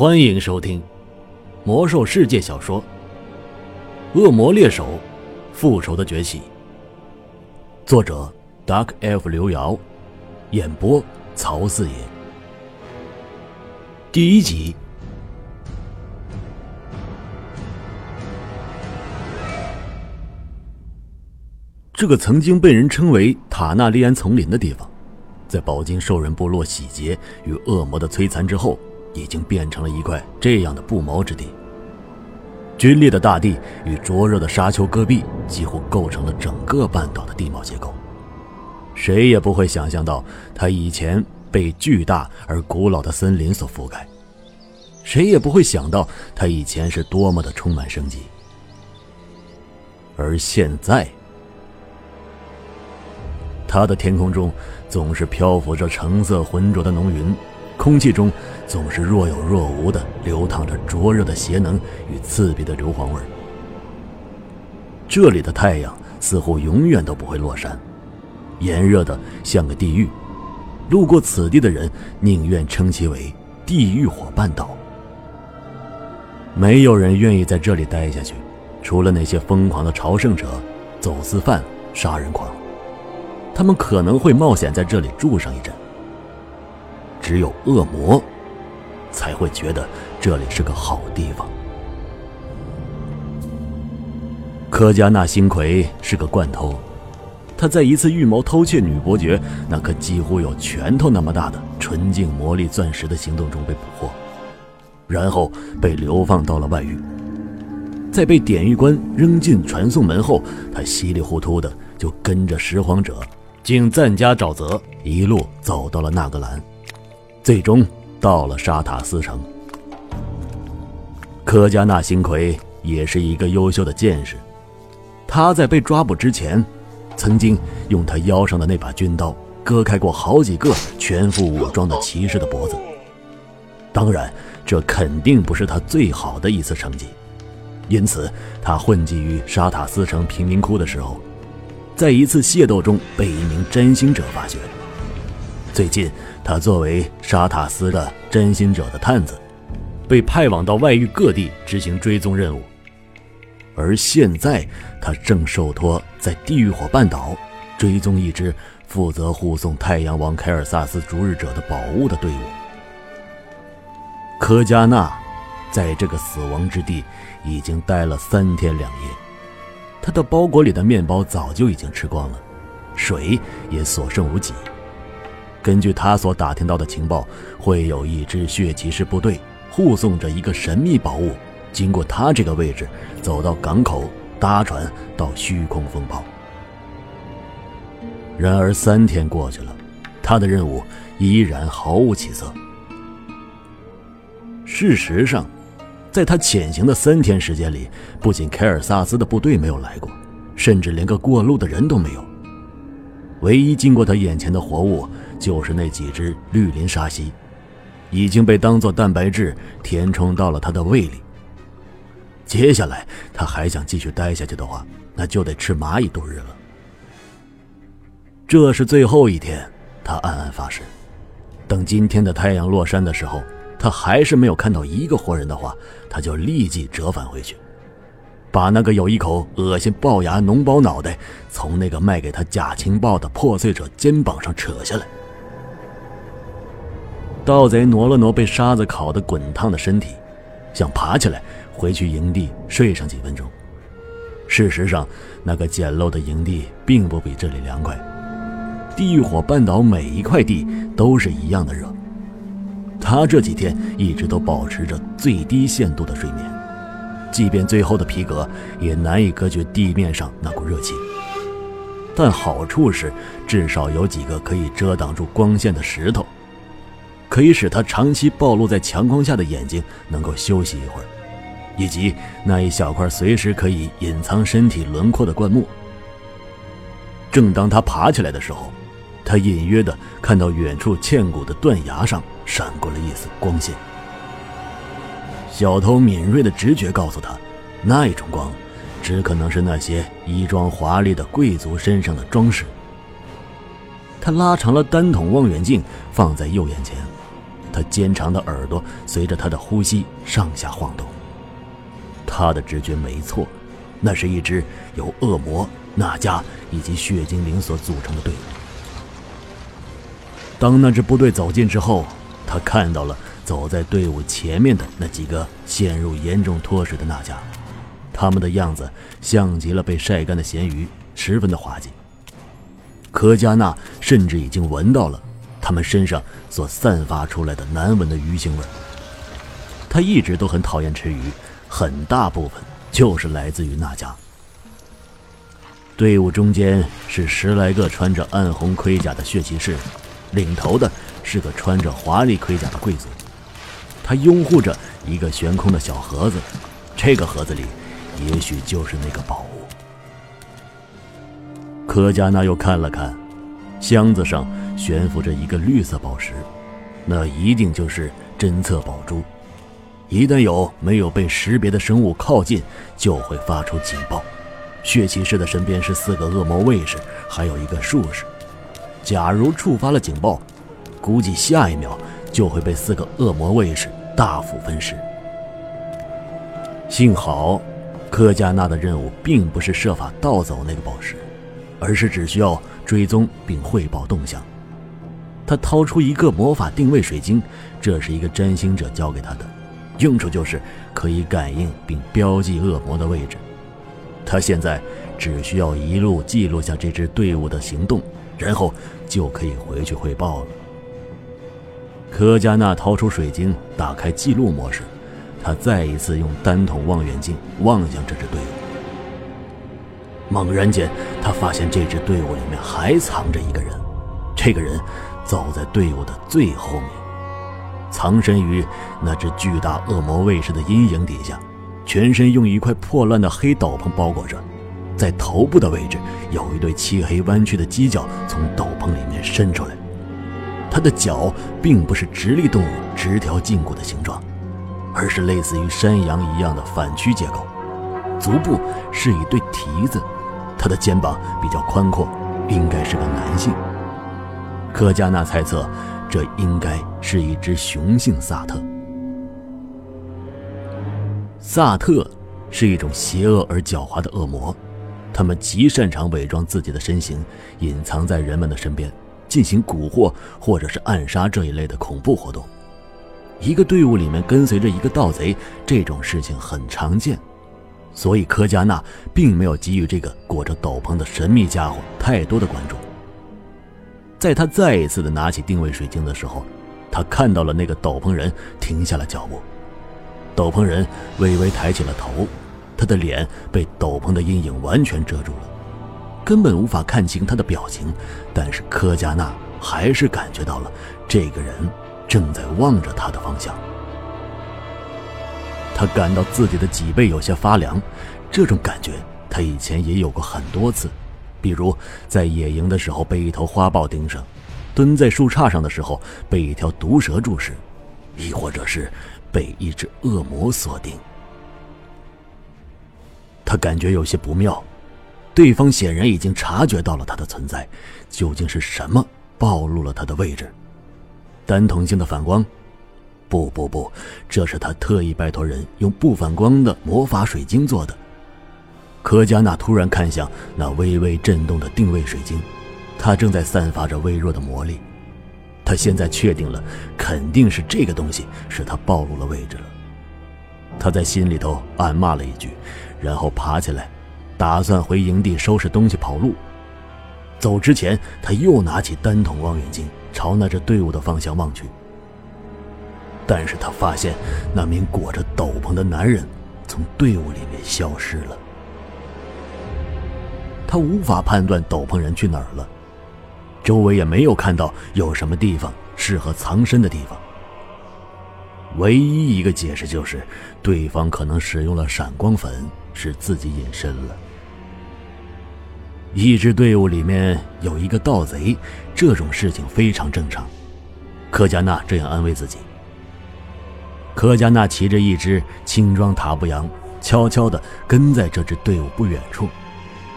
欢迎收听《魔兽世界》小说《恶魔猎手：复仇的崛起》，作者：Dark F 刘瑶，演播：曹四爷。第一集。这个曾经被人称为塔纳利安丛林的地方，在饱经兽人部落洗劫与恶魔的摧残之后，已经变成了一块这样的不毛之地。龟裂的大地与灼热的沙丘戈壁几乎构成了整个半岛的地貌结构。谁也不会想象到，它以前被巨大而古老的森林所覆盖；谁也不会想到，它以前是多么的充满生机。而现在，他的天空中总是漂浮着橙色浑浊的浓云，空气中总是若有若无的流淌着灼热的邪能与刺鼻的硫磺味这里的太阳似乎永远都不会落山，炎热的像个地狱。路过此地的人宁愿称其为“地狱火半岛”。没有人愿意在这里待下去，除了那些疯狂的朝圣者、走私犯、杀人狂。他们可能会冒险在这里住上一阵。只有恶魔才会觉得这里是个好地方。科加纳星魁是个惯偷，他在一次预谋偷窃女伯爵那颗几乎有拳头那么大的纯净魔力钻石的行动中被捕获，然后被流放到了外域。在被典狱官扔进传送门后，他稀里糊涂的就跟着拾荒者。经赞加沼泽，一路走到了纳格兰，最终到了沙塔斯城。科加纳星魁也是一个优秀的剑士，他在被抓捕之前，曾经用他腰上的那把军刀割开过好几个全副武装的骑士的脖子。当然，这肯定不是他最好的一次成绩，因此他混迹于沙塔斯城贫民窟的时候。在一次械斗中被一名占星者发觉。最近，他作为沙塔斯的占星者的探子，被派往到外域各地执行追踪任务。而现在，他正受托在地狱火半岛追踪一支负责护送太阳王凯尔萨斯逐日者的宝物的队伍。科加纳在这个死亡之地已经待了三天两夜。他的包裹里的面包早就已经吃光了，水也所剩无几。根据他所打听到的情报，会有一支血骑士部队护送着一个神秘宝物，经过他这个位置，走到港口，搭船到虚空风暴。然而三天过去了，他的任务依然毫无起色。事实上。在他潜行的三天时间里，不仅凯尔萨斯的部队没有来过，甚至连个过路的人都没有。唯一经过他眼前的活物，就是那几只绿林沙蜥，已经被当做蛋白质填充到了他的胃里。接下来，他还想继续待下去的话，那就得吃蚂蚁度日了。这是最后一天，他暗暗发誓，等今天的太阳落山的时候。他还是没有看到一个活人的话，他就立即折返回去，把那个有一口恶心龅牙脓包脑袋从那个卖给他假情报的破碎者肩膀上扯下来。盗贼挪了挪被沙子烤得滚烫的身体，想爬起来回去营地睡上几分钟。事实上，那个简陋的营地并不比这里凉快，地狱火半岛每一块地都是一样的热。他这几天一直都保持着最低限度的睡眠，即便最厚的皮革也难以隔绝地面上那股热气。但好处是，至少有几个可以遮挡住光线的石头，可以使他长期暴露在强光下的眼睛能够休息一会儿，以及那一小块随时可以隐藏身体轮廓的灌木。正当他爬起来的时候，他隐约的看到远处嵌骨的断崖上。闪过了一丝光线。小偷敏锐的直觉告诉他，那一种光，只可能是那些衣装华丽的贵族身上的装饰。他拉长了单筒望远镜，放在右眼前，他尖长的耳朵随着他的呼吸上下晃动。他的直觉没错，那是一支由恶魔、纳迦以及血精灵所组成的队伍。当那支部队走近之后，他看到了走在队伍前面的那几个陷入严重脱水的纳迦，他们的样子像极了被晒干的咸鱼，十分的滑稽。科加纳甚至已经闻到了他们身上所散发出来的难闻的鱼腥味。他一直都很讨厌吃鱼，很大部分就是来自于那家。队伍中间是十来个穿着暗红盔甲的血骑士，领头的是个穿着华丽盔甲的贵族，他拥护着一个悬空的小盒子，这个盒子里也许就是那个宝物。科加纳又看了看，箱子上悬浮着一个绿色宝石，那一定就是侦测宝珠。一旦有没有被识别的生物靠近，就会发出警报。血骑士的身边是四个恶魔卫士，还有一个术士。假如触发了警报，估计下一秒就会被四个恶魔卫士大幅分尸。幸好，科加纳的任务并不是设法盗走那个宝石。而是只需要追踪并汇报动向。他掏出一个魔法定位水晶，这是一个占星者教给他的，用处就是可以感应并标记恶魔的位置。他现在只需要一路记录下这支队伍的行动，然后就可以回去汇报了。科加纳掏出水晶，打开记录模式，他再一次用单筒望远镜望向这支队伍。猛然间，他发现这支队伍里面还藏着一个人。这个人走在队伍的最后面，藏身于那只巨大恶魔卫士的阴影底下，全身用一块破烂的黑斗篷包裹着。在头部的位置，有一对漆黑弯曲的犄角从斗篷里面伸出来。他的脚并不是直立动物直条胫骨的形状，而是类似于山羊一样的反曲结构。足部是一对蹄子。他的肩膀比较宽阔，应该是个男性。科加纳猜测，这应该是一只雄性萨特。萨特是一种邪恶而狡猾的恶魔，他们极擅长伪装自己的身形，隐藏在人们的身边，进行蛊惑或者是暗杀这一类的恐怖活动。一个队伍里面跟随着一个盗贼，这种事情很常见。所以，科加纳并没有给予这个裹着斗篷的神秘家伙太多的关注。在他再一次的拿起定位水晶的时候，他看到了那个斗篷人停下了脚步。斗篷人微微抬起了头，他的脸被斗篷的阴影完全遮住了，根本无法看清他的表情。但是，科加纳还是感觉到了这个人正在望着他的方向。他感到自己的脊背有些发凉，这种感觉他以前也有过很多次，比如在野营的时候被一头花豹盯上，蹲在树杈上的时候被一条毒蛇注视，亦或者是被一只恶魔锁定。他感觉有些不妙，对方显然已经察觉到了他的存在，究竟是什么暴露了他的位置？单筒性的反光。不不不，这是他特意拜托人用不反光的魔法水晶做的。科加纳突然看向那微微震动的定位水晶，它正在散发着微弱的魔力。他现在确定了，肯定是这个东西使他暴露了位置了。他在心里头暗骂了一句，然后爬起来，打算回营地收拾东西跑路。走之前，他又拿起单筒望远镜，朝那支队伍的方向望去。但是他发现，那名裹着斗篷的男人从队伍里面消失了。他无法判断斗篷人去哪儿了，周围也没有看到有什么地方适合藏身的地方。唯一一个解释就是，对方可能使用了闪光粉，使自己隐身了。一支队伍里面有一个盗贼，这种事情非常正常。科加娜这样安慰自己。科加纳骑着一只轻装塔布羊，悄悄地跟在这支队伍不远处，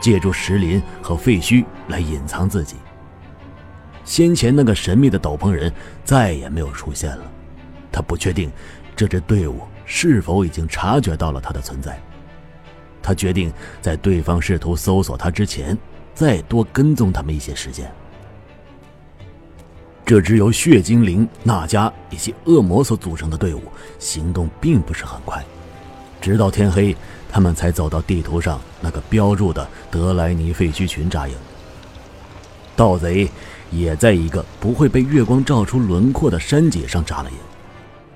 借助石林和废墟来隐藏自己。先前那个神秘的斗篷人再也没有出现了，他不确定这支队伍是否已经察觉到了他的存在。他决定在对方试图搜索他之前，再多跟踪他们一些时间。这支由血精灵、娜迦以及恶魔所组成的队伍行动并不是很快，直到天黑，他们才走到地图上那个标注的德莱尼废墟群扎营。盗贼也在一个不会被月光照出轮廓的山脊上扎了营，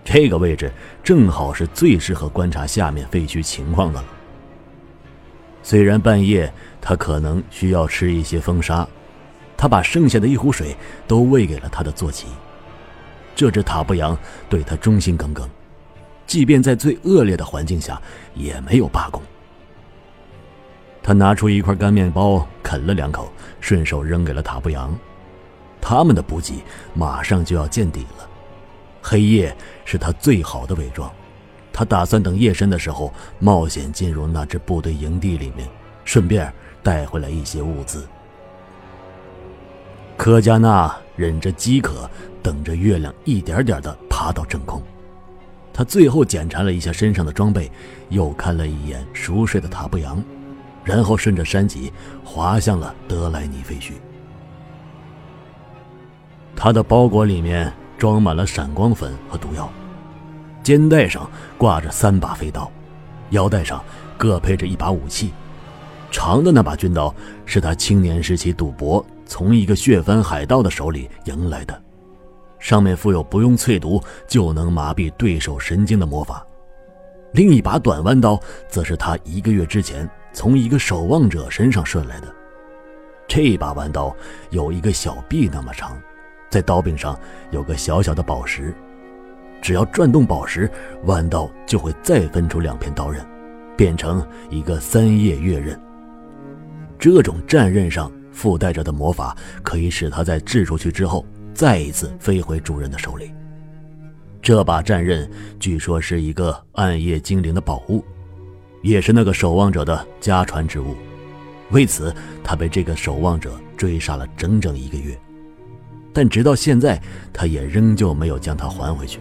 这个位置正好是最适合观察下面废墟情况的了。虽然半夜他可能需要吃一些风沙，他把剩下的一壶水都喂给了他的坐骑。这只塔布羊对他忠心耿耿，即便在最恶劣的环境下也没有罢工。他拿出一块干面包，啃了两口，顺手扔给了塔布羊。他们的补给马上就要见底了。黑夜是他最好的伪装。他打算等夜深的时候，冒险进入那支部队营地里面，顺便带回来一些物资。科加纳忍着饥渴，等着月亮一点点的爬到正空。他最后检查了一下身上的装备，又看了一眼熟睡的塔布扬。然后顺着山脊滑向了德莱尼废墟。他的包裹里面装满了闪光粉和毒药，肩带上挂着三把飞刀，腰带上各配着一把武器。长的那把军刀是他青年时期赌博从一个血帆海盗的手里赢来的，上面附有不用淬毒就能麻痹对手神经的魔法。另一把短弯刀则是他一个月之前。从一个守望者身上顺来的，这把弯刀有一个小臂那么长，在刀柄上有个小小的宝石，只要转动宝石，弯刀就会再分出两片刀刃，变成一个三叶月刃。这种战刃上附带着的魔法，可以使它在掷出去之后，再一次飞回主人的手里。这把战刃据说是一个暗夜精灵的宝物。也是那个守望者的家传之物，为此他被这个守望者追杀了整整一个月，但直到现在，他也仍旧没有将它还回去。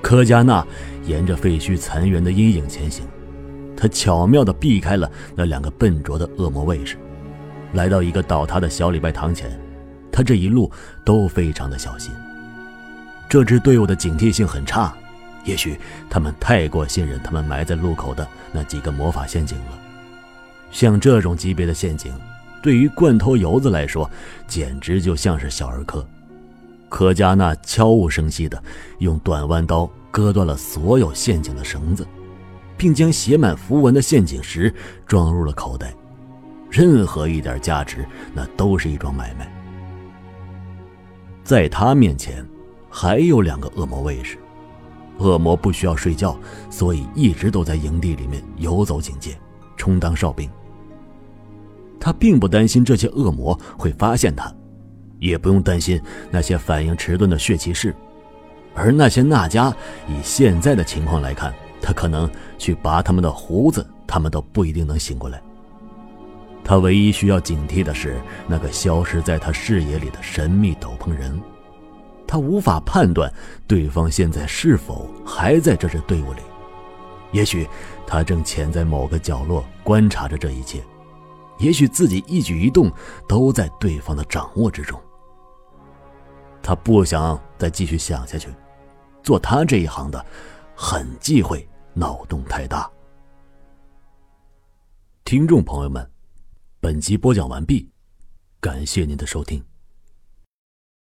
科加纳沿着废墟残垣的阴影前行，他巧妙地避开了那两个笨拙的恶魔卫士，来到一个倒塌的小礼拜堂前，他这一路都非常的小心。这支队伍的警惕性很差。也许他们太过信任他们埋在路口的那几个魔法陷阱了。像这种级别的陷阱，对于罐头油子来说，简直就像是小儿科。可加纳悄无声息地用短弯刀割断了所有陷阱的绳子，并将写满符文的陷阱石装入了口袋。任何一点价值，那都是一桩买卖。在他面前，还有两个恶魔卫士。恶魔不需要睡觉，所以一直都在营地里面游走警戒，充当哨兵。他并不担心这些恶魔会发现他，也不用担心那些反应迟钝的血骑士，而那些纳迦，以现在的情况来看，他可能去拔他们的胡子，他们都不一定能醒过来。他唯一需要警惕的是那个消失在他视野里的神秘斗篷人。他无法判断对方现在是否还在这支队伍里，也许他正潜在某个角落观察着这一切，也许自己一举一动都在对方的掌握之中。他不想再继续想下去，做他这一行的很忌讳脑洞太大。听众朋友们，本集播讲完毕，感谢您的收听。